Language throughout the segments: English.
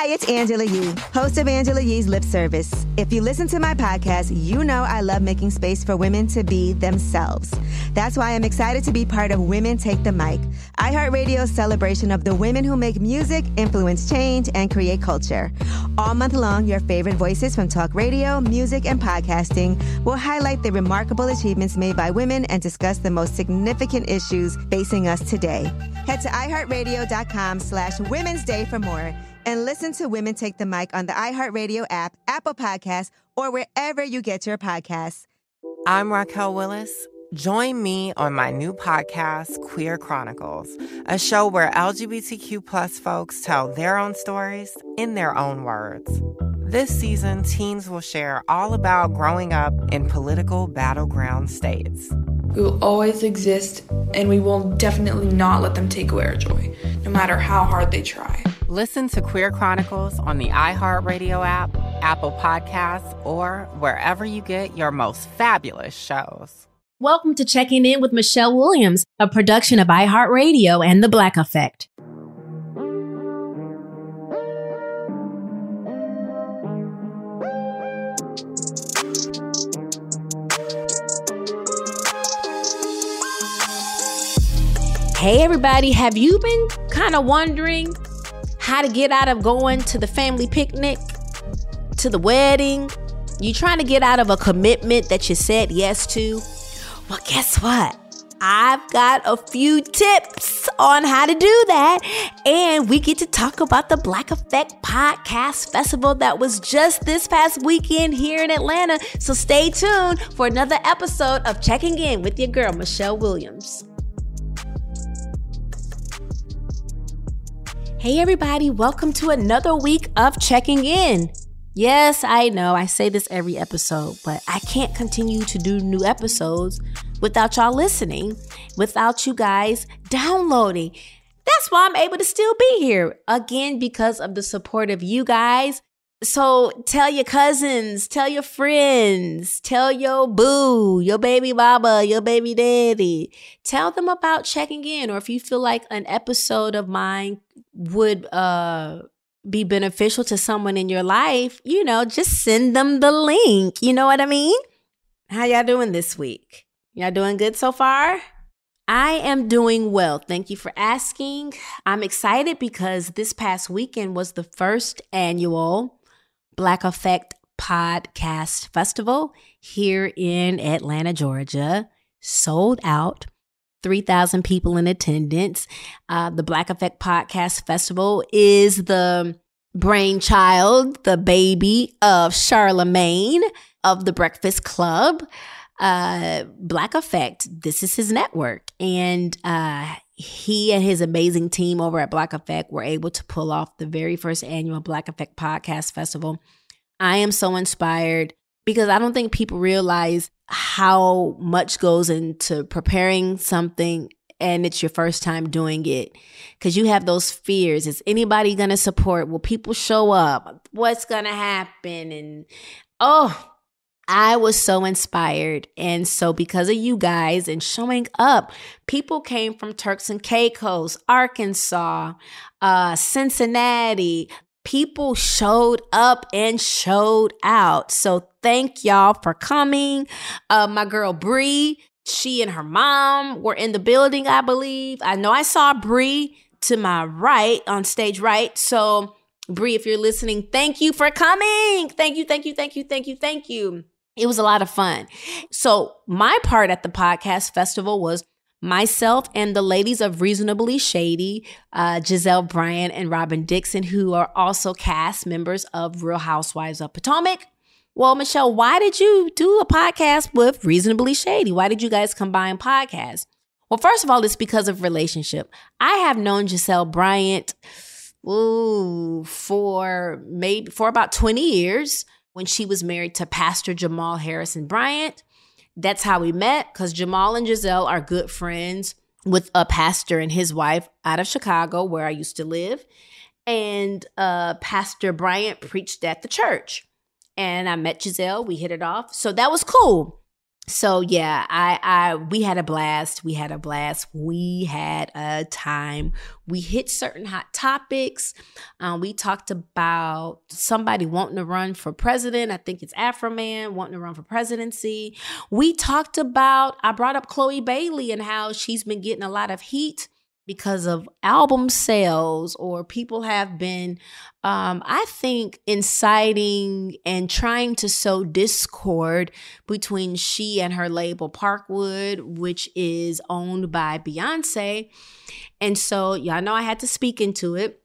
Hi, it's Angela Yee, host of Angela Yee's Lip Service. If you listen to my podcast, you know I love making space for women to be themselves. That's why I'm excited to be part of Women Take the Mic, iHeartRadio's celebration of the women who make music, influence change, and create culture. All month long, your favorite voices from talk radio, music, and podcasting will highlight the remarkable achievements made by women and discuss the most significant issues facing us today. Head to iHeartRadio.com slash Women's Day for more and listen to Women Take the Mic on the iHeartRadio app, Apple Podcasts, or wherever you get your podcasts. I'm Raquel Willis. Join me on my new podcast, Queer Chronicles, a show where LGBTQ plus folks tell their own stories in their own words. This season, teens will share all about growing up in political battleground states. We will always exist, and we will definitely not let them take away our joy, no matter how hard they try. Listen to Queer Chronicles on the iHeartRadio app, Apple Podcasts, or wherever you get your most fabulous shows. Welcome to Checking In with Michelle Williams, a production of iHeartRadio and The Black Effect. Hey, everybody, have you been kind of wondering how to get out of going to the family picnic, to the wedding? You trying to get out of a commitment that you said yes to? Well, guess what? I've got a few tips on how to do that. And we get to talk about the Black Effect Podcast Festival that was just this past weekend here in Atlanta. So stay tuned for another episode of Checking In with your girl, Michelle Williams. Hey, everybody, welcome to another week of checking in. Yes, I know I say this every episode, but I can't continue to do new episodes without y'all listening, without you guys downloading. That's why I'm able to still be here again because of the support of you guys. So tell your cousins, tell your friends, tell your boo, your baby mama, your baby daddy. Tell them about checking in, or if you feel like an episode of mine would uh be beneficial to someone in your life, you know, just send them the link. You know what I mean? How y'all doing this week? Y'all doing good so far? I am doing well. Thank you for asking. I'm excited because this past weekend was the first annual Black Effect Podcast Festival here in Atlanta, Georgia. Sold out. 3,000 people in attendance. Uh, the Black Effect Podcast Festival is the brainchild, the baby of Charlamagne of the Breakfast Club. uh, Black Effect. This is his network. And uh, he and his amazing team over at Black Effect were able to pull off the very first annual Black Effect Podcast Festival. I am so inspired because I don't think people realize how much goes into preparing something and it's your first time doing it. Because you have those fears. Is anybody going to support? Will people show up? What's going to happen? And oh I was so inspired. And so, because of you guys and showing up, people came from Turks and Caicos, Arkansas, uh, Cincinnati. People showed up and showed out. So, thank y'all for coming. Uh, my girl Bree, she and her mom were in the building, I believe. I know I saw Bree to my right on stage right. So, Bree, if you're listening, thank you for coming. Thank you, thank you, thank you, thank you, thank you. It was a lot of fun. So, my part at the podcast festival was myself and the ladies of Reasonably Shady, uh, Gizelle Bryant and Robyn Dixon, who are also cast members of Real Housewives of Potomac. Well, Michelle, why did you do a podcast with Reasonably Shady? Why did you guys combine podcasts? Well, first of all, it's because of relationship. I have known Gizelle Bryant ooh, for maybe for about 20 years when she was married to Pastor Jamal Harrison Bryant. That's how we met because Jamal and Gizelle are good friends with a pastor and his wife out of Chicago, where I used to live. And uh, Pastor Bryant preached at the church. And I met Gizelle. We hit it off. So that was cool so yeah i i we had a blast we had a blast we had a time. We hit certain hot topics um, we talked about somebody wanting to run for president i think it's Afroman wanting to run for presidency. We talked about i brought up chloe bailey and how she's been getting a lot of heat because of album sales or people have been um, i think inciting and trying to sow discord between she and her label parkwood which is owned by beyonce and so y'all know i had to speak into it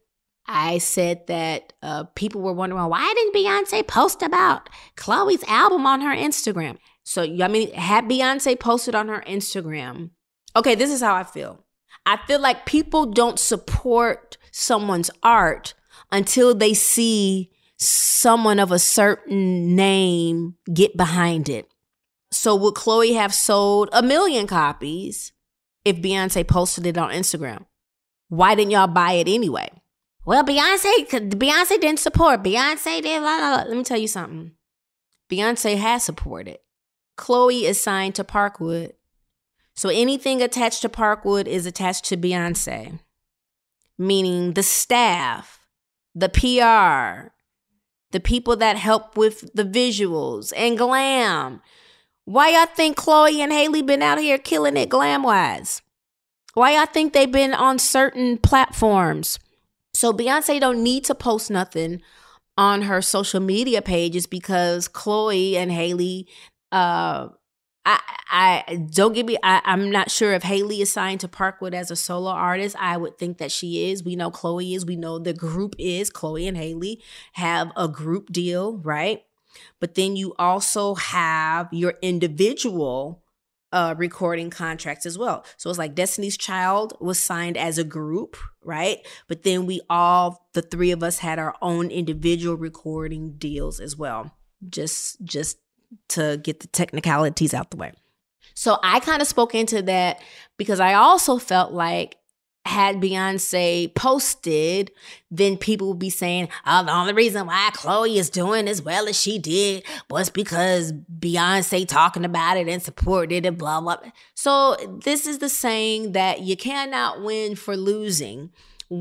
I said that uh, people were wondering why didn't Beyonce post about Chloe's album on her Instagram? So, I mean, had Beyonce posted on her Instagram? Okay, this is how I feel. I feel like people don't support someone's art until they see someone of a certain name get behind it. So would Chloe have sold a million copies if Beyonce posted it on Instagram? Why didn't y'all buy it anyway? Well, Beyonce, Beyonce didn't support. Beyonce did. Blah, blah, blah. Let me tell you something. Beyonce has supported. Chloe is signed to Parkwood. So anything attached to Parkwood is attached to Beyonce, meaning the staff, the PR, the people that help with the visuals and glam. Why y'all think Chloe and Halle been out here killing it glam wise? Why y'all think they've been on certain platforms? So Beyonce don't need to post nothing on her social media pages because Chloe and Halle uh I, I don't get me. I, I'm not sure if Halle is signed to Parkwood as a solo artist. I would think that she is. We know Chloe is. We know the group is. Chloe and Halle have a group deal, right? But then you also have your individual uh, recording contracts as well. So it's like Destiny's Child was signed as a group, right? But then we all, the three of us, had our own individual recording deals as well. Just, just to get the technicalities out the way. So I kind of spoke into that because I also felt like had Beyonce posted, then people would be saying, oh, the only reason why Chloe is doing as well as she did was because Beyonce talking about it and supported it, blah, blah. So this is the saying that you cannot win for losing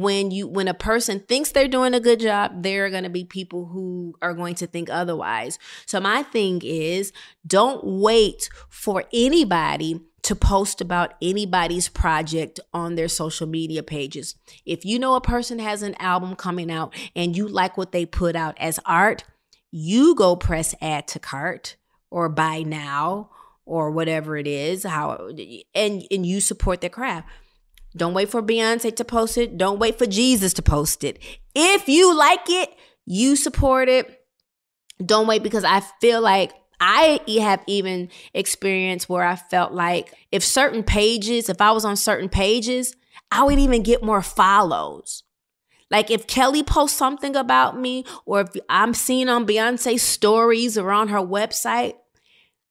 when you when a person thinks they're doing a good job there are going to be people who are going to think otherwise. So my thing is don't wait for anybody to post about anybody's project on their social media pages. If you know a person has an album coming out and you like what they put out as art you go press add to cart or buy now or whatever it is how and and you support their craft don't wait for Beyonce to post it. Don't wait for Jesus to post it. If you like it, you support it. Don't wait because I feel like I have even experienced where I felt like if certain pages, if I was on certain pages, I would even get more follows. Like if Kelly posts something about me, or if I'm seen on Beyonce's stories or on her website,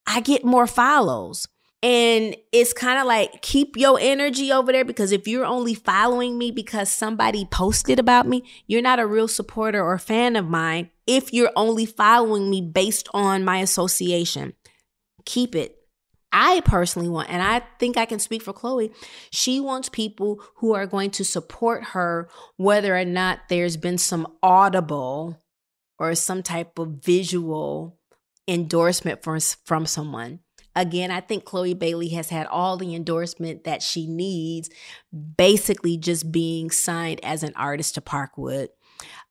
I get more follows. And it's kind of like keep your energy over there because if you're only following me because somebody posted about me, you're not a real supporter or fan of mine if you're only following me based on my association. Keep it. I personally want, and I think I can speak for Chloe, she wants people who are going to support her, whether or not there's been some audible or some type of visual endorsement from, from someone. Again, I think Chloe Bailey has had all the endorsement that she needs, basically just being signed as an artist to Parkwood.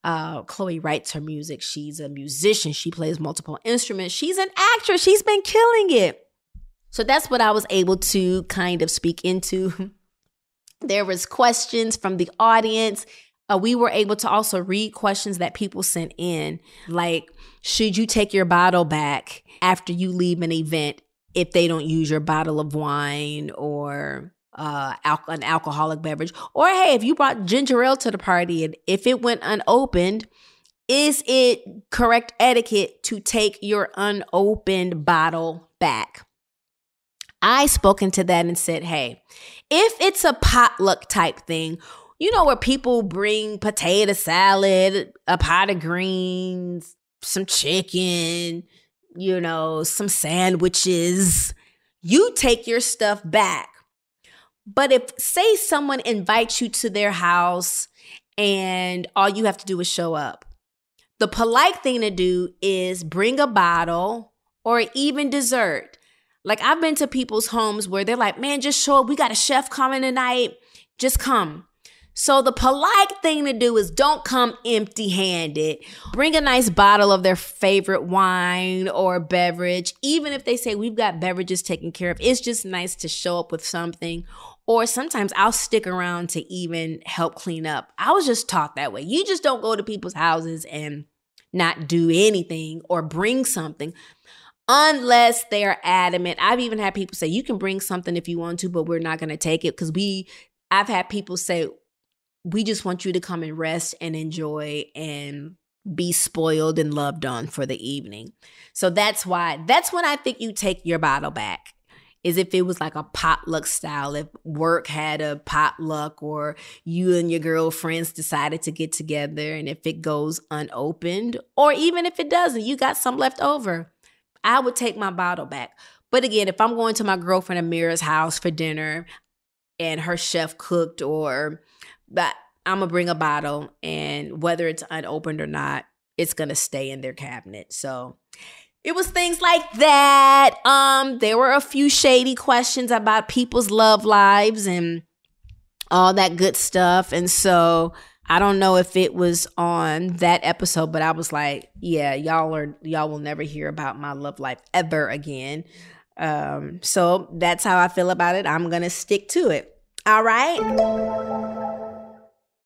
Uh, Chloe writes her music. She's a musician. She plays multiple instruments. She's an actress. She's been killing it. So that's what I was able to kind of speak into. There was questions from the audience. Uh, we were able to also read questions that people sent in, like, should you take your bottle back after you leave an event if they don't use your bottle of wine or uh, al- an alcoholic beverage. Or hey, if you brought ginger ale to the party and if it went unopened, is it correct etiquette to take your unopened bottle back? I spoke into that and said, hey, if it's a potluck type thing, you know, where people bring potato salad, a pot of greens, some chicken, you know, some sandwiches, you take your stuff back. But if, say, someone invites you to their house and all you have to do is show up, the polite thing to do is bring a bottle or even dessert. Like I've been to people's homes where they're like, man, just show up. We got a chef coming tonight. Just come. So the polite thing to do is don't come empty handed. Bring a nice bottle of their favorite wine or beverage. Even if they say we've got beverages taken care of, it's just nice to show up with something. Or sometimes I'll stick around to even help clean up. I was just taught that way. You just don't go to people's houses and not do anything or bring something unless they're adamant. I've even had people say, you can bring something if you want to, but we're not going to take it because we, I've had people say, we just want you to come and rest and enjoy and be spoiled and loved on for the evening. So that's why that's when I think you take your bottle back. Is if it was like a potluck style, if work had a potluck or you and your girlfriends decided to get together and if it goes unopened, or even if it doesn't, you got some left over, I would take my bottle back. But again, if I'm going to my girlfriend Amira's house for dinner and her chef cooked or but I'm gonna bring a bottle, and whether it's unopened or not, it's gonna stay in their cabinet. So it was things like that. Um, there were a few shady questions about people's love lives and all that good stuff. And so I don't know if it was on that episode, but I was like, yeah, y'all are y'all will never hear about my love life ever again. Um, so that's how I feel about it. I'm gonna stick to it. All right.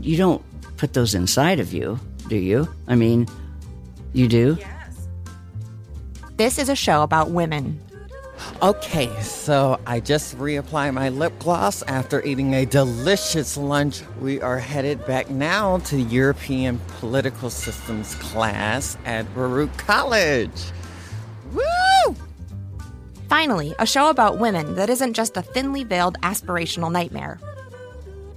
You don't put those inside of you, do you? I mean, you do? This is a show about women. Okay, so I just reapply my lip gloss after eating a delicious lunch. We are headed back now to European Political Systems class at Baruch College. Woo! Finally, a show about women that isn't just a thinly veiled aspirational nightmare.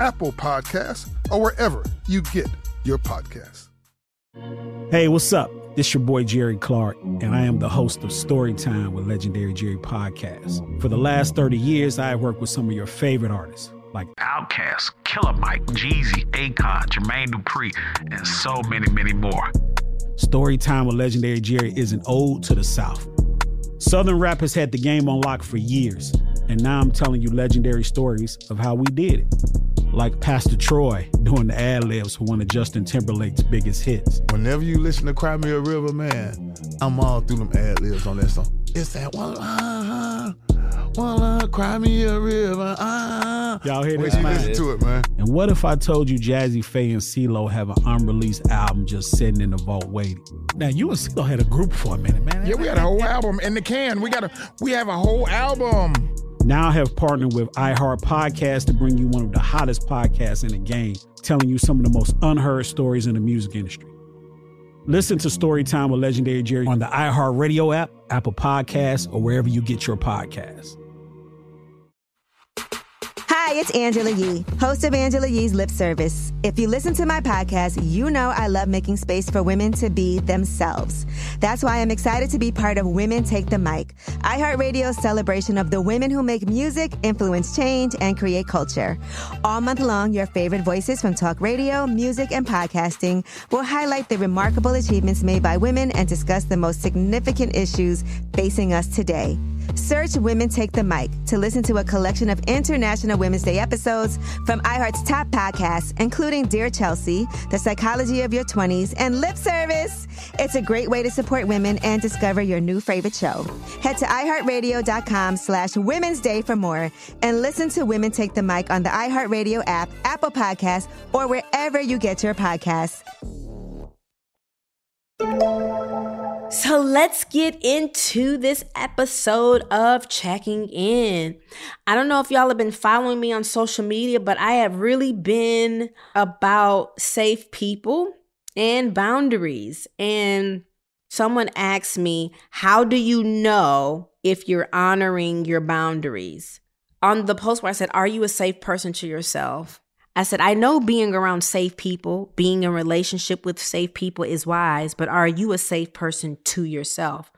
Apple Podcasts, or wherever you get your podcasts. Hey, what's up? This your boy Jerry Clark, and I am the host of Storytime with Legendary Jerry Podcast. For the last 30 years, I have worked with some of your favorite artists, like Outkast, Killer Mike, Jeezy, Akon, Jermaine Dupri, and so many, many more. Storytime with Legendary Jerry is an ode to the South. Southern rap has had the game on lock for years, and now I'm telling you legendary stories of how we did it. Like Pastor Troy doing the ad libs for one of Justin Timberlake's biggest hits. Whenever you listen to Cry Me a River, man, I'm all through them ad libs on that song. It's that one, uh, one, uh, Cry Me a River, uh. Y'all hear When this, you listen to it, man. And what if I told you Jazze Pha and CeeLo have an unreleased album just sitting in the vault waiting? Now, you and CeeLo had a group for a minute, man. Yeah, we got a whole album in the can. We got a, we have a whole album. Now have partnered with iHeart Podcast to bring you one of the hottest podcasts in the game, telling you some of the most unheard stories in the music industry. Listen to Storytime with Legendary Jerry on the iHeart Radio app, Apple Podcasts, or wherever you get your podcasts. Hi, it's Angela Yee, host of Angela Yee's Lip Service. If you listen to my podcast, you know I love making space for women to be themselves. That's why I'm excited to be part of Women Take the Mic, iHeartRadio's celebration of the women who make music, influence change, and create culture. All month long, your favorite voices from talk radio, music, and podcasting will highlight the remarkable achievements made by women and discuss the most significant issues facing us today. Search Women Take the Mic to listen to a collection of International Women's Day episodes from iHeart's top podcasts, including Dear Chelsea, The Psychology of Your 20s, and Lip Service. It's a great way to support women and discover your new favorite show. Head to iHeartRadio.com slash Women's Day for more and listen to Women Take the Mic on the iHeartRadio app, Apple Podcasts, or wherever you get your podcasts. So let's get into this episode of Checking In. I don't know if y'all have been following me on social media, but I have really been about safe people and boundaries. And someone asked me, How do you know if you're honoring your boundaries? On the post where I said, Are you a safe person to yourself? I said, I know being around safe people, being in relationship with safe people is wise, but are you a safe person to yourself?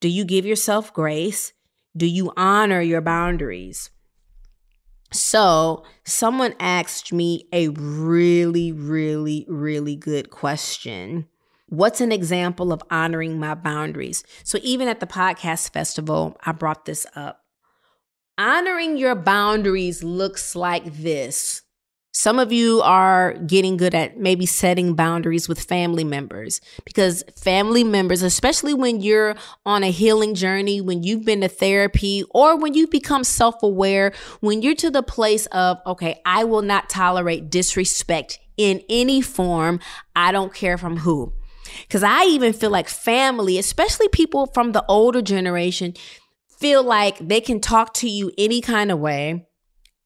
Do you give yourself grace? Do you honor your boundaries? So, someone asked me a really, really, really good question. What's an example of honoring my boundaries? So, even at the podcast festival, I brought this up. honoring your boundaries looks like this. Some of you are getting good at maybe setting boundaries with family members because family members, especially when you're on a healing journey, when you've been to therapy, or when you've become self aware, when you're to the place of, okay, I will not tolerate disrespect in any form. I don't care from who. Because I even feel like family, especially people from the older generation, feel like they can talk to you any kind of way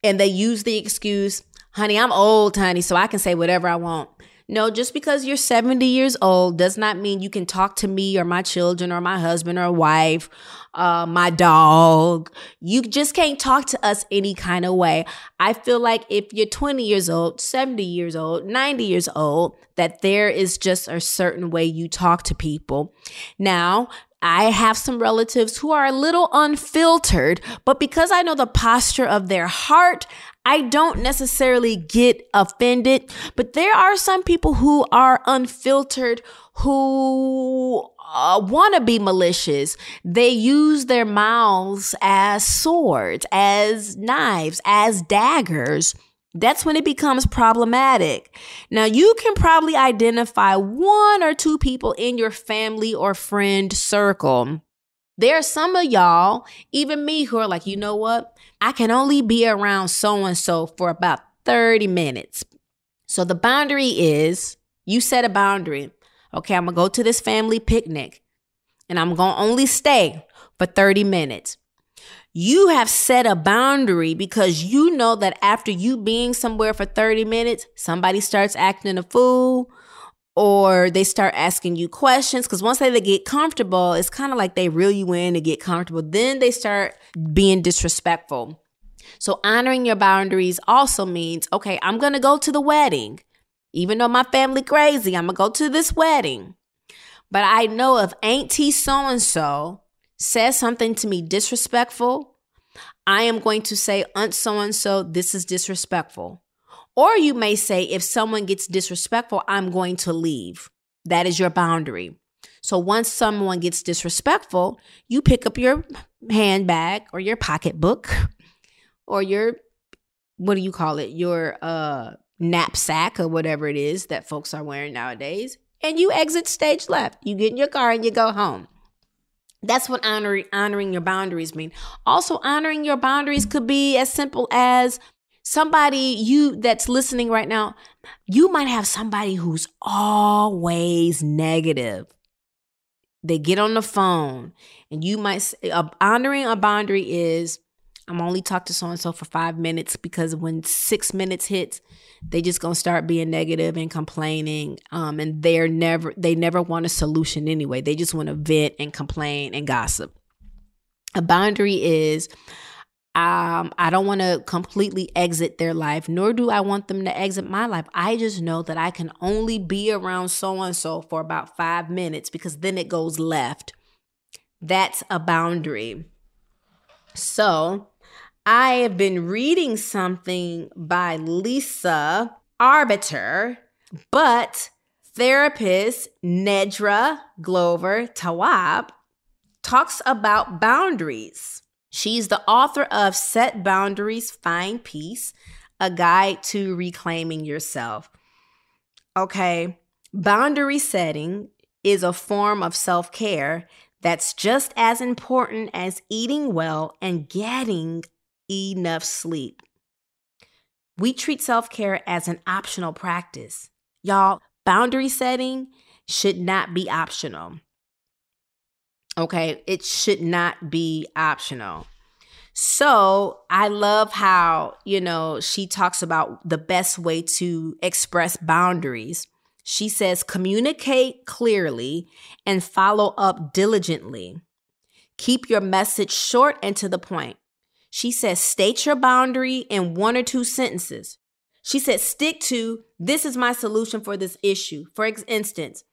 and they use the excuse, honey, I'm old, honey, so I can say whatever I want. No, just because you're 70 years old does not mean you can talk to me or my children or my husband or wife, uh, my dog. You just can't talk to us any kind of way. I feel like if you're 20 years old, 70 years old, 90 years old, that there is just a certain way you talk to people. Now, I have some relatives who are a little unfiltered, but because I know the posture of their heart, I don't necessarily get offended. But there are some people who are unfiltered who uh, want to be malicious. They use their mouths as swords, as knives, as daggers. That's when it becomes problematic. Now, you can probably identify one or two people in your family or friend circle. There are some of y'all, even me, who are like, you know what? I can only be around so and so for about 30 minutes. So the boundary is you set a boundary. Okay, I'm gonna go to this family picnic and I'm gonna only stay for 30 minutes. You have set a boundary because you know that after you being somewhere for 30 minutes, somebody starts acting a fool or they start asking you questions. Because once they get comfortable, it's kind of like they reel you in to get comfortable. Then they start being disrespectful. So honoring your boundaries also means, okay, I'm going to go to the wedding. Even though my family crazy, I'm going to go to this wedding. But I know if auntie so and so says something to me disrespectful, I am going to say, Aunt so and so, this is disrespectful. Or you may say, if someone gets disrespectful, I'm going to leave. That is your boundary. So once someone gets disrespectful, you pick up your handbag or your pocketbook or your, what do you call it? Your uh, knapsack or whatever it is that folks are wearing nowadays. And you exit stage left. You get in your car and you go home. That's what honoring honoring your boundaries mean. Also, honoring your boundaries could be as simple as somebody you that's listening right now. You might have somebody who's always negative. They get on the phone, and you might uh, honoring a boundary is I'm only talk to so and so for five minutes because when six minutes hits, they just gonna start being negative and complaining. Um, and they're never they never want a solution anyway. They just want to vent and complain and gossip. A boundary is um, I don't want to completely exit their life, nor do I want them to exit my life. I just know that I can only be around so and so for about five minutes because then it goes left. That's a boundary. So, I have been reading something by Lisa Arbiter, but therapist Nedra Glover Tawwab talks about boundaries. She's the author of Set Boundaries, Find Peace, a guide to reclaiming yourself. Okay, boundary setting is a form of self care that's just as important as eating well and getting enough sleep. We treat self care as an optional practice. Y'all, boundary setting should not be optional. Okay, it should not be optional. So I love how, you know, she talks about the best way to express boundaries. She says, communicate clearly and follow up diligently. Keep your message short and to the point. She says, state your boundary in one or two sentences. She said, stick to this is my solution for this issue. For instance,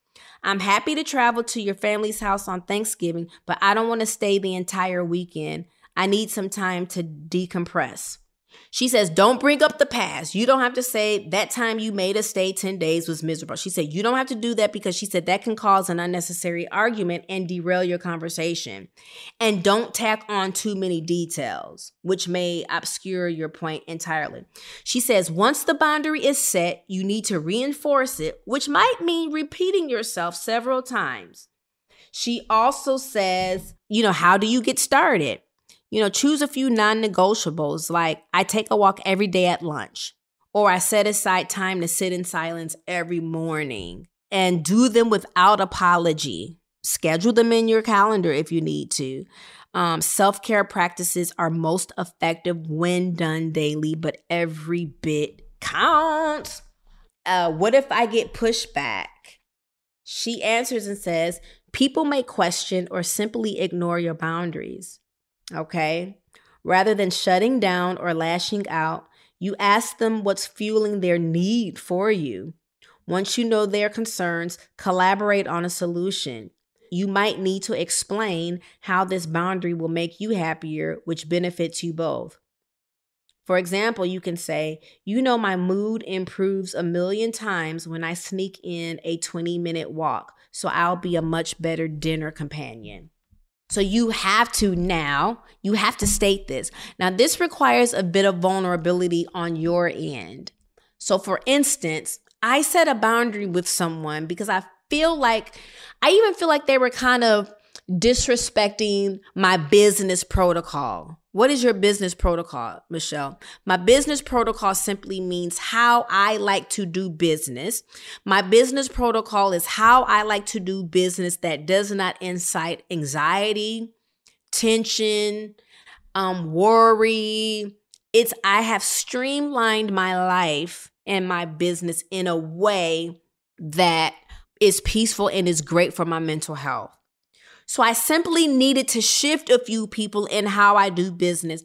I'm happy to travel to your family's house on Thanksgiving, but I don't want to stay the entire weekend. I need some time to decompress. She says, Don't bring up the past. You don't have to say that time you made us stay 10 days was miserable. She said, You don't have to do that because she said that can cause an unnecessary argument and derail your conversation. And don't tack on too many details, which may obscure your point entirely. She says, Once the boundary is set, you need to reinforce it, which might mean repeating yourself several times. She also says, You know, how do you get started? You know, choose a few non negotiables like I take a walk every day at lunch, or I set aside time to sit in silence every morning and do them without apology. Schedule them in your calendar if you need to. Um, Self care practices are most effective when done daily, but every bit counts. Uh, what if I get pushback? She answers and says, People may question or simply ignore your boundaries. Okay. Rather than shutting down or lashing out, you ask them what's fueling their need for you. Once you know their concerns, collaborate on a solution. You might need to explain how this boundary will make you happier, which benefits you both. For example, you can say, You know, my mood improves a million times when I sneak in a 20 minute walk, so I'll be a much better dinner companion. So you have to now, you have to state this. Now, this requires a bit of vulnerability on your end. So, for instance, I set a boundary with someone because I feel like, I even feel like they were kind of disrespecting my business protocol. What is your business protocol, Michelle? My business protocol simply means how I like to do business. My business protocol is how I like to do business that does not incite anxiety, tension, um, worry. It's I have streamlined my life and my business in a way that is peaceful and is great for my mental health. So I simply needed to shift a few people in how I do business.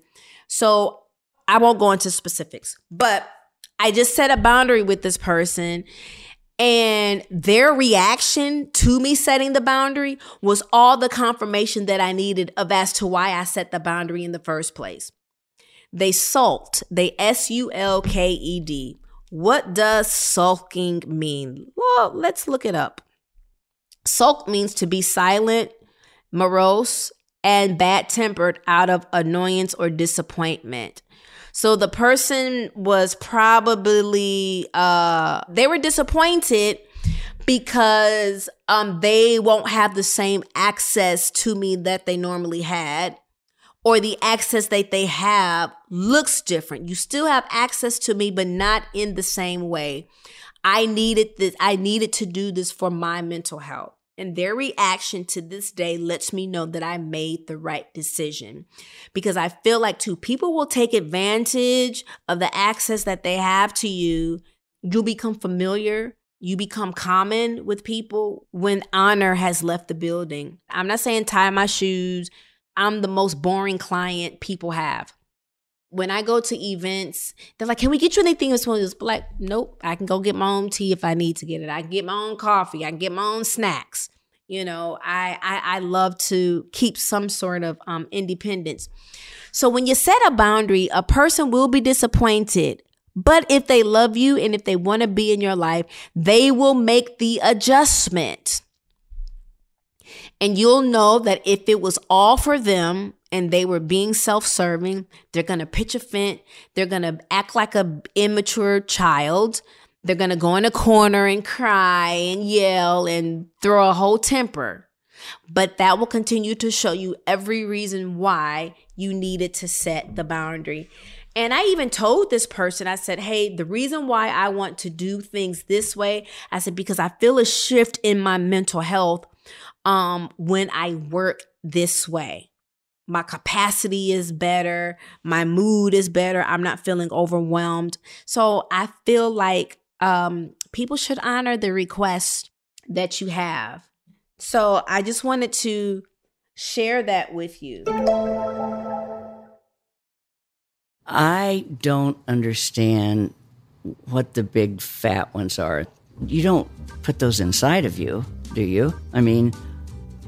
So I won't go into specifics, but I just set a boundary with this person. And their reaction to me setting the boundary was all the confirmation that I needed of as to why I set the boundary in the first place. They sulked. They S U L K E D. What does sulking mean? Well, let's look it up. Sulk means to be silent, morose, and bad tempered out of annoyance or disappointment. So the person was probably uh they were disappointed because um they won't have the same access to me that they normally had or the access that they have looks different. You still have access to me but not in the same way. I needed this I needed to do this for my mental health. And their reaction to this day lets me know that I made the right decision. Because I feel like, two people will take advantage of the access that they have to you. You'll become familiar. You become common with people when honor has left the building. I'm not saying tie my shoes. I'm the most boring client people have. When I go to events, they're like, "Can we get you anything?" This one is like, "Nope, I can go get my own tea if I need to get it. I can get my own coffee. I can get my own snacks." You know, I I, I love to keep some sort of um, independence. So when you set a boundary, a person will be disappointed. But if they love you and if they want to be in your life, they will make the adjustment. And you'll know that if it was all for them and they were being self-serving, they're going to pitch a fit, they're going to act like a immature child, they're going to go in a corner and cry and yell and throw a whole temper. But that will continue to show you every reason why you needed to set the boundary. And I even told this person, I said, hey, the reason why I want to do things this way, I said, because I feel a shift in my mental health um, when I work this way. My capacity is better. My mood is better. I'm not feeling overwhelmed. So I feel like um, people should honor the request that you have. So I just wanted to share that with you. I don't understand what the big fat ones are. You don't put those inside of you, do you? I mean,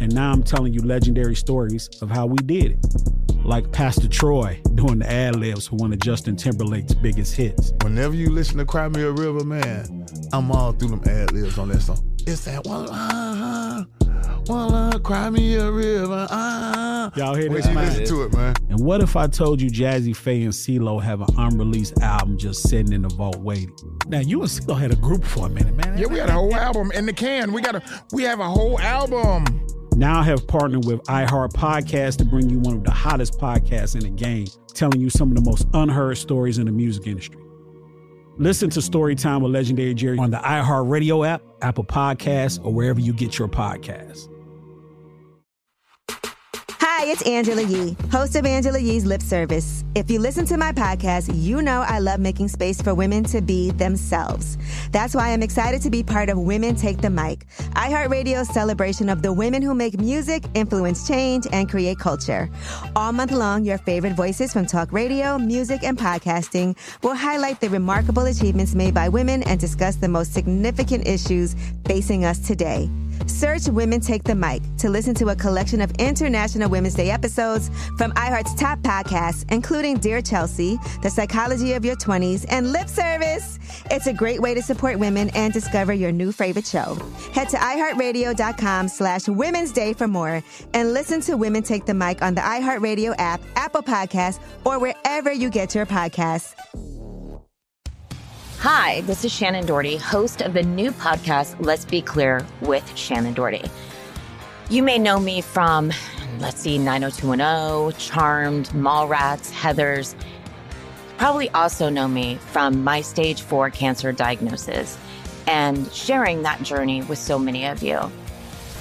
and now I'm telling you legendary stories of how we did it. Like Pastor Troy doing the ad libs for one of Justin Timberlake's biggest hits. Whenever you listen to Cry Me a River, man, I'm all through them ad libs on that song. It's that one one line, cry me a river. Ah. Y'all hear When this? you listen to it, man. And what if I told you Jazze Pha and CeeLo have an unreleased album just sitting in the vault waiting? Now you and CeeLo had a group for a minute, man. Yeah, we got a whole album in the can. We got a we have a whole album. Now have partnered with iHeart Podcast to bring you one of the hottest podcasts in the game, telling you some of the most unheard stories in the music industry. Listen to Storytime with Legendary Jerry on the iHeart Radio app, Apple Podcasts, or wherever you get your podcasts. Hi, it's Angela Yee, host of Angela Yee's Lip Service. If you listen to my podcast, you know I love making space for women to be themselves. That's why I'm excited to be part of Women Take the Mic, iHeartRadio's celebration of the women who make music, influence change, and create culture. All month long, your favorite voices from talk radio, music, and podcasting will highlight the remarkable achievements made by women and discuss the most significant issues facing us today. Search Women Take the Mic to listen to a collection of International Women's Day episodes from iHeart's top podcasts, including Dear Chelsea, The Psychology of Your 20s, and Lip Service. It's a great way to support women and discover your new favorite show. Head to iHeartRadio.com slash Women's Day for more and listen to Women Take the Mic on the iHeartRadio app, Apple Podcasts, or wherever you get your podcasts. Hi, this is Shannen Doherty, host of the new podcast, Let's Be Clear with Shannen Doherty. You may know me from, let's see, 90210, Charmed, Mallrats, Heathers. Probably also know me from my stage four cancer diagnosis and sharing that journey with so many of you.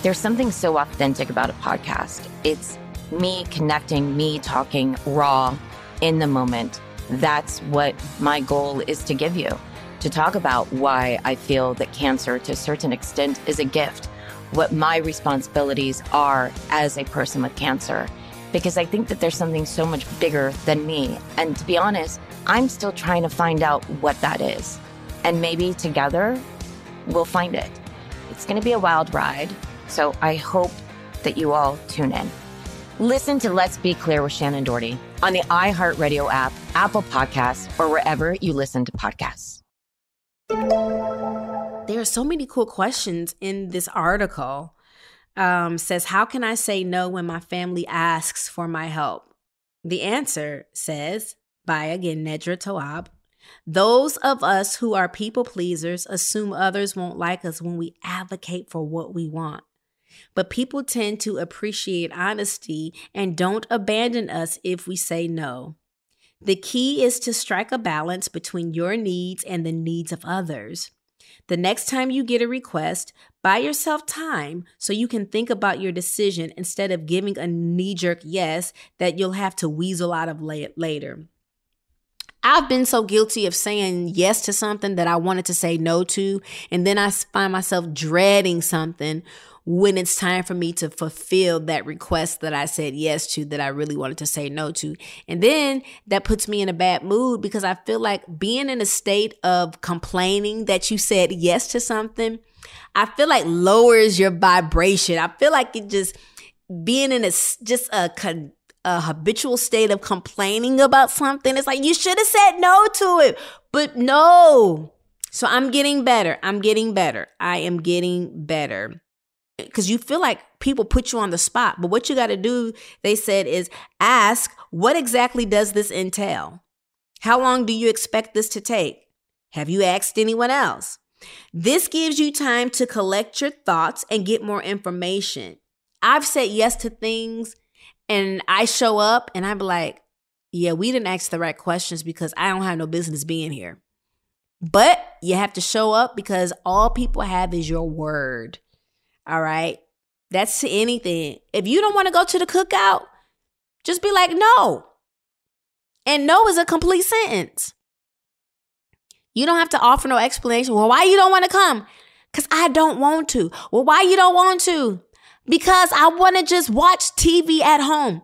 There's something so authentic about a podcast. It's me connecting, me talking raw in the moment. That's what my goal is to give you to talk about why I feel that cancer, to a certain extent, is a gift, what my responsibilities are as a person with cancer. Because I think that there's something so much bigger than me. And to be honest, I'm still trying to find out what that is. And maybe together we'll find it. It's going to be a wild ride. So I hope that you all tune in. Listen to Let's Be Clear with Shannen Doherty on the iHeartRadio app, Apple Podcasts, or wherever you listen to podcasts. There are so many cool questions in this article. Um, says, How can I say no when my family asks for my help? The answer says, by again Nedra Tawwab, those of us who are people pleasers assume others won't like us when we advocate for what we want. But people tend to appreciate honesty and don't abandon us if we say no. The key is to strike a balance between your needs and the needs of others. The next time you get a request, buy yourself time so you can think about your decision instead of giving a knee jerk yes that you'll have to weasel out of later. I've been so guilty of saying yes to something that I wanted to say no to, and then I find myself dreading something when it's time for me to fulfill that request that I said yes to that I really wanted to say no to. And then that puts me in a bad mood because I feel like being in a state of complaining that you said yes to something, I feel like lowers your vibration. I feel like it just being in a just a con- a habitual state of complaining about something. It's like you should have said no to it, but no. So I'm getting better. I'm getting better. I am getting better. Because you feel like people put you on the spot. But what you got to do, they said, is ask, what exactly does this entail? How long do you expect this to take? Have you asked anyone else? This gives you time to collect your thoughts and get more information. I've said yes to things and I show up and I'm like, yeah, we didn't ask the right questions because I don't have no business being here. But you have to show up because all people have is your word. All right. That's to anything. If you don't want to go to the cookout, just be like, no. And no is a complete sentence. You don't have to offer no explanation. Well, why you don't want to come? Because I don't want to. Well, why you don't want to? Because I want to just watch TV at home.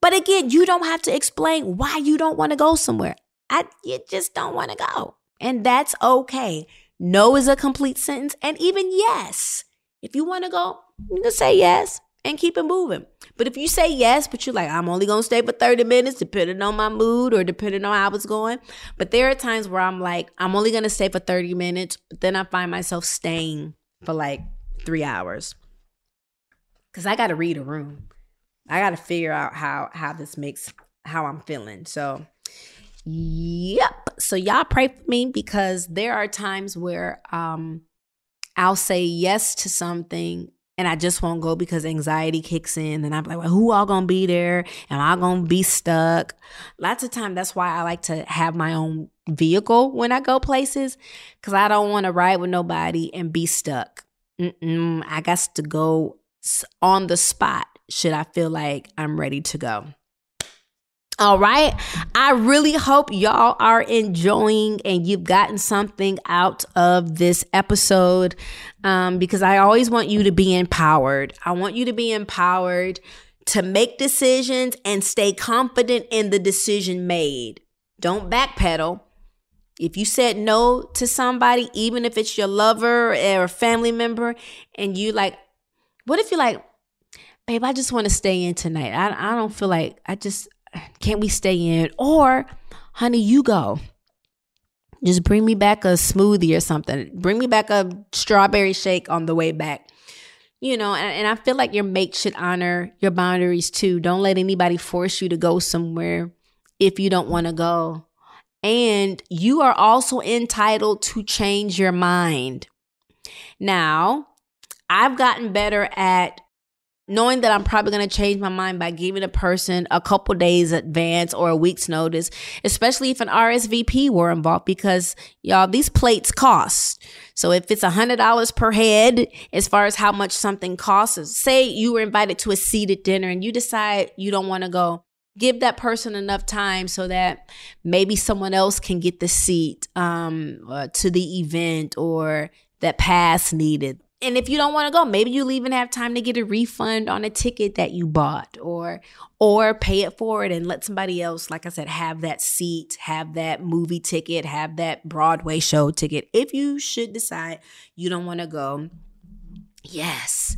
But again, you don't have to explain why you don't want to go somewhere. I you just don't want to go. And that's okay. No is a complete sentence and even yes. If you want to go, you can say yes and keep it moving. But if you say yes, but you're like, I'm only to stay for 30 minutes, depending on my mood or depending on how it's going. But there are times where I'm like, I'm only to stay for 30 minutes, but then I find myself staying for like three hours because I got to read a room. I got to figure out how how this makes how I'm feeling. So, yep. So y'all pray for me because there are times where um I'll say yes to something and I just won't go because anxiety kicks in and I'm like, well, who all gonna be there? Am I gonna be stuck? Lots of time that's why I like to have my own vehicle when I go places because I don't want to ride with nobody and be stuck. Mm-mm, I got to go on the spot should I feel like I'm ready to go. All right. I really hope y'all are enjoying and you've gotten something out of this episode um, because I always want you to be empowered. I want you to be empowered to make decisions and stay confident in the decision made. Don't backpedal. If you said no to somebody, even if it's your lover or a family member, and you like, what if you're like, babe, I just want to stay in tonight. I, I don't feel like I just can't we stay in? Or, honey, you go. Just bring me back a smoothie or something. Bring me back a strawberry shake on the way back. You know, and, and I feel like your mate should honor your boundaries too. Don't let anybody force you to go somewhere if you don't want to go. And you are also entitled to change your mind. Now, I've gotten better at knowing that I'm probably going to change my mind by giving a person a couple days advance or a week's notice, especially if an RSVP were involved because y'all these plates cost. So if it's a $100 per head as far as how much something costs, say you were invited to a seated dinner and you decide you don't want to go, give that person enough time so that maybe someone else can get the seat um, uh, to the event or that pass needed and if you don't want to go, maybe you'll even have time to get a refund on a ticket that you bought or or pay it forward and let somebody else, like I said, have that seat, have that movie ticket, have that Broadway show ticket. If you should decide you don't want to go, yes,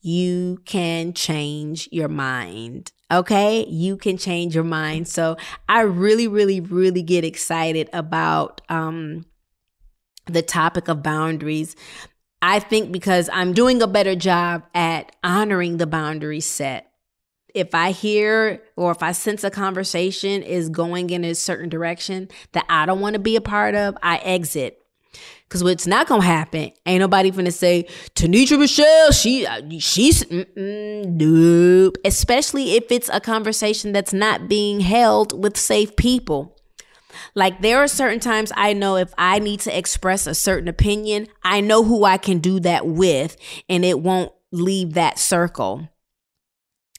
you can change your mind. Okay, you can change your mind. So I really, really, really get excited about um the topic of boundaries. I think because I'm doing a better job at honoring the boundaries set. If I hear or if I sense a conversation is going in a certain direction that I don't want to be a part of, I exit. Cause what's not gonna happen? Ain't nobody gonna say Tenitra Michelle. She she's nope. Especially if it's a conversation that's not being held with safe people. Like there are certain times I know if I need to express a certain opinion, I know who I can do that with and it won't leave that circle.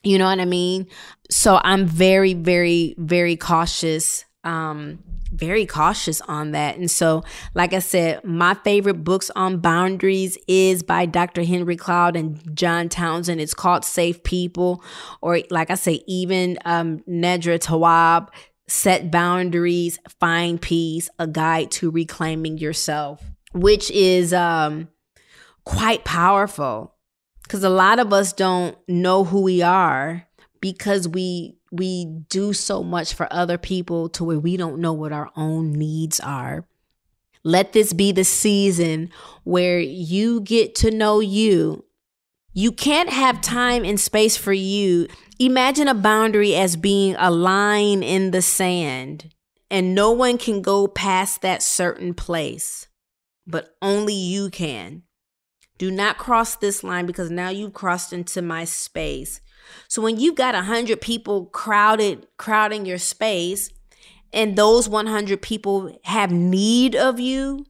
You know what I mean? So I'm very very very cautious um very cautious on that. And so, like I said, my favorite books on boundaries is by Dr. Henry Cloud and John Townsend. It's called Safe People, or like I say, even um, Nedra Tawwab, Set Boundaries, Find Peace, A Guide to Reclaiming Yourself, which is um, quite powerful because a lot of us don't know who we are because we we do so much for other people to where we don't know what our own needs are. Let this be the season where you get to know you. You can't have time and space for you. Imagine a boundary as being a line in the sand, and no one can go past that certain place, but only you can. Do not cross this line because now you've crossed into my space. So when you've got a 100 people crowded crowding your space and those 100 people have need of you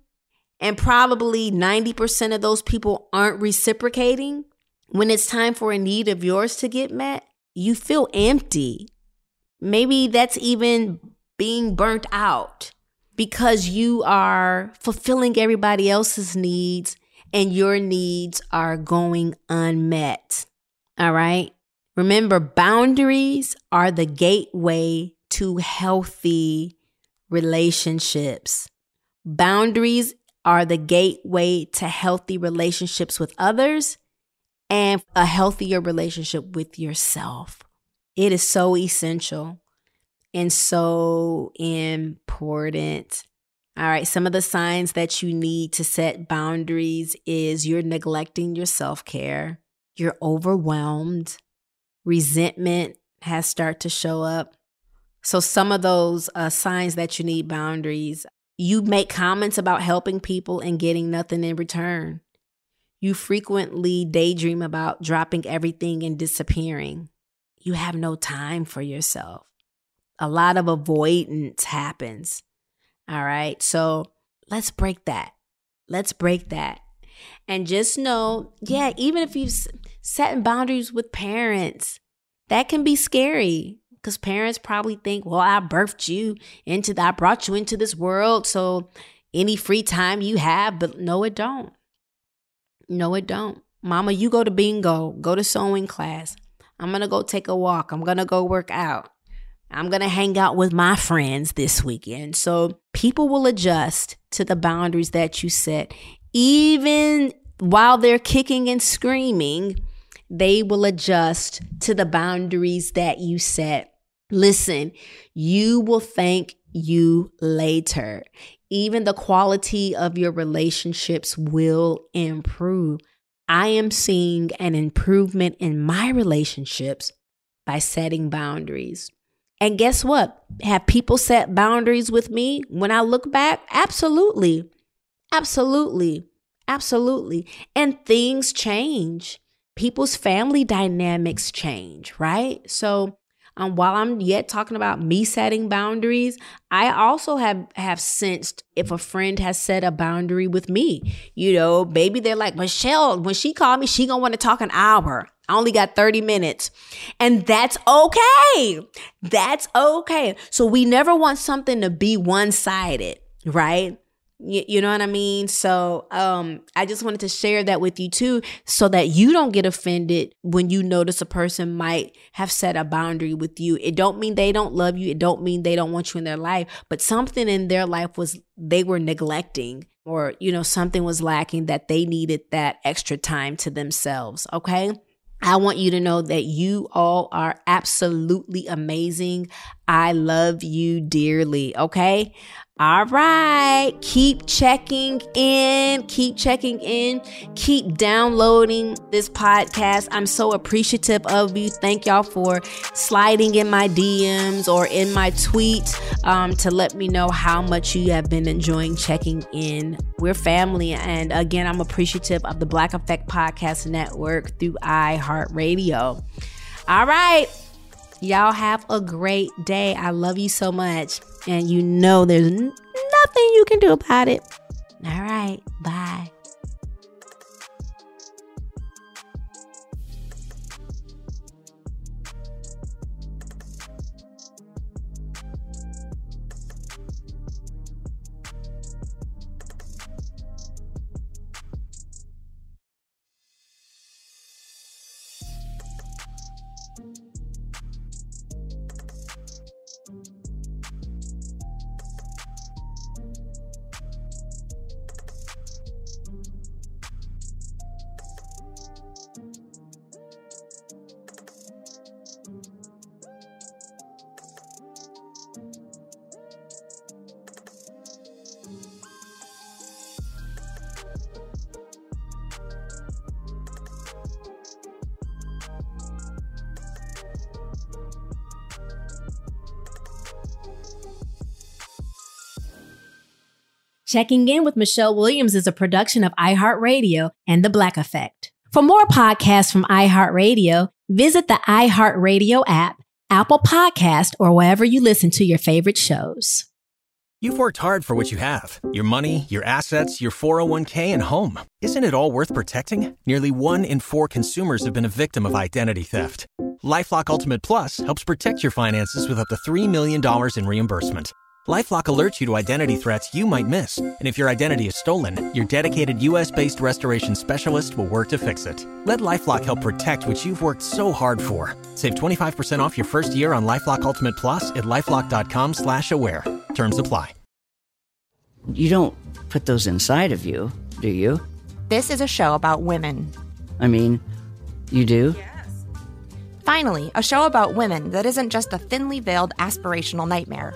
and probably 90% of those people aren't reciprocating, when it's time for a need of yours to get met, you feel empty. Maybe that's even being burnt out because you are fulfilling everybody else's needs and your needs are going unmet. All right. Remember, boundaries are the gateway to healthy relationships. Boundaries are the gateway to healthy relationships with others and a healthier relationship with yourself. It is so essential and so important. All right, some of the signs that you need to set boundaries is you're neglecting your self care, you're overwhelmed, resentment has started to show up. So, some of those uh, signs that you need boundaries, you make comments about helping people and getting nothing in return. You frequently daydream about dropping everything and disappearing. You have no time for yourself. A lot of avoidance happens. All right. So, let's break that. Let's break that. And just know, yeah, even if you've setting boundaries with parents, that can be scary because parents probably think, well, I birthed you into that, I brought you into this world. So any free time you have, but no, it don't. No, it don't. Mama, you go to bingo, go to sewing class. I'm going to go take a walk. I'm going to go work out. I'm going to hang out with my friends this weekend. So people will adjust to the boundaries that you set, even while they're kicking and screaming, they will adjust to the boundaries that you set. Listen, you will thank you later. Even the quality of your relationships will improve. I am seeing an improvement in my relationships by setting boundaries. And guess what? Have people set boundaries with me when I look back? Absolutely. Absolutely. Absolutely. And things change. People's family dynamics change, right? So, um, while I'm yet talking about me setting boundaries, I also have have sensed if a friend has set a boundary with me. You know, maybe they're like Michelle. When she called me, she gonna want to talk an hour. I only got 30 minutes. And that's okay. That's okay. So we never want something to be one sided, right? You, you know what I mean? So um, I just wanted to share that with you too, so that you don't get offended when you notice a person might have set a boundary with you. It don't mean they don't love you. It don't mean they don't want you in their life, but something in their life was they were neglecting or you know something was lacking that they needed that extra time to themselves. Okay. I want you to know that you all are absolutely amazing. I love you dearly. Okay. All right. Keep checking in. Keep checking in. Keep downloading this podcast. I'm so appreciative of you. Thank y'all for sliding in my DMs or in my tweets um, to let me know how much you have been enjoying checking in. We're family. And again, I'm appreciative of the Black Effect Podcast Network through iHeartRadio. All right. Y'all have a great day. I love you so much. And you know there's nothing you can do about it. All right. Bye. Checking in with Michelle Williams is a production of iHeartRadio and The Black Effect. For more podcasts from iHeartRadio, visit the iHeartRadio app, Apple Podcast, or wherever you listen to your favorite shows. You've worked hard for what you have your money, your assets, your 401k, and home. Isn't it all worth protecting? Nearly one in four consumers have been a victim of identity theft. Lifelock Ultimate Plus helps protect your finances with up to $3 million in reimbursement. LifeLock alerts you to identity threats you might miss, and if your identity is stolen, your dedicated U.S.-based restoration specialist will work to fix it. Let LifeLock help protect what you've worked so hard for. Save 25% off your first year on LifeLock Ultimate Plus at lifeLock.com/slash-aware. Terms apply. You don't put those inside of you, do you? This is a show about women. I mean, you do? Finally, a show about women that isn't just a thinly veiled aspirational nightmare.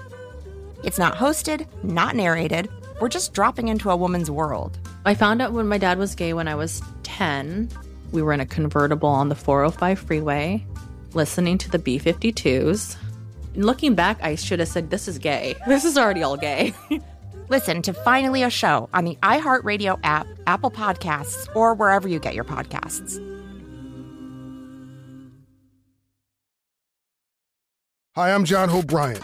It's not hosted, not narrated. We're just dropping into a woman's world. I found out when my dad was gay when I was 10. We were in a convertible on the 405 freeway, listening to the B 52s. Looking back, I should have said, This is gay. This is already all gay. Listen to Finally a Show on the iHeartRadio app, Apple Podcasts, or wherever you get your podcasts. Hi, I'm John Hope Bryant,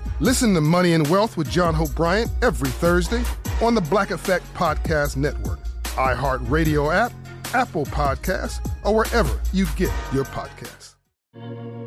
Listen to Money and Wealth with John Hope Bryant every Thursday on the Black Effect Podcast Network, iHeartRadio app, Apple Podcasts, or wherever you get your podcasts.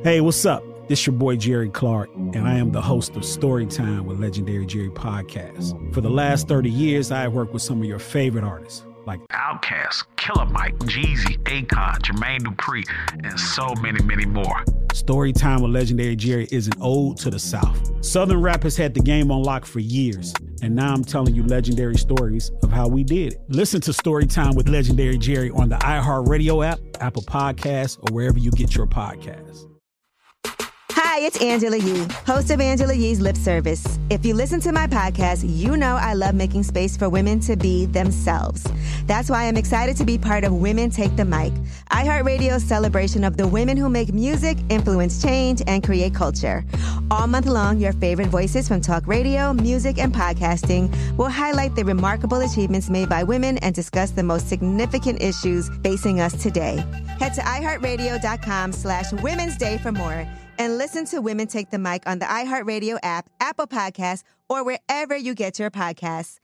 Hey, what's up? This your boy Jerry Clark, and I am the host of Storytime with Legendary Jerry Podcast. For the last 30 years, I have worked with some of your favorite artists like Outkast, Killer Mike, Jeezy, Akon, Jermaine Dupri, and so many, many more. Storytime with Legendary Jerry is an ode to the South. Southern rap has had the game on lock for years, and now I'm telling you legendary stories of how we did it. Listen to Storytime with Legendary Jerry on the iHeartRadio app, Apple Podcasts, or wherever you get your podcasts. Hi, it's Angela Yee, host of Angela Yee's Lip Service. If you listen to my podcast, you know I love making space for women to be themselves. That's why I'm excited to be part of Women Take the Mic, iHeartRadio's celebration of the women who make music, influence change, and create culture. All month long, your favorite voices from talk radio, music, and podcasting will highlight the remarkable achievements made by women and discuss the most significant issues facing us today. Head to iHeartRadio.com slash Women's Day for more and listen to Women Take the Mic on the iHeartRadio app, Apple Podcasts, or wherever you get your podcasts.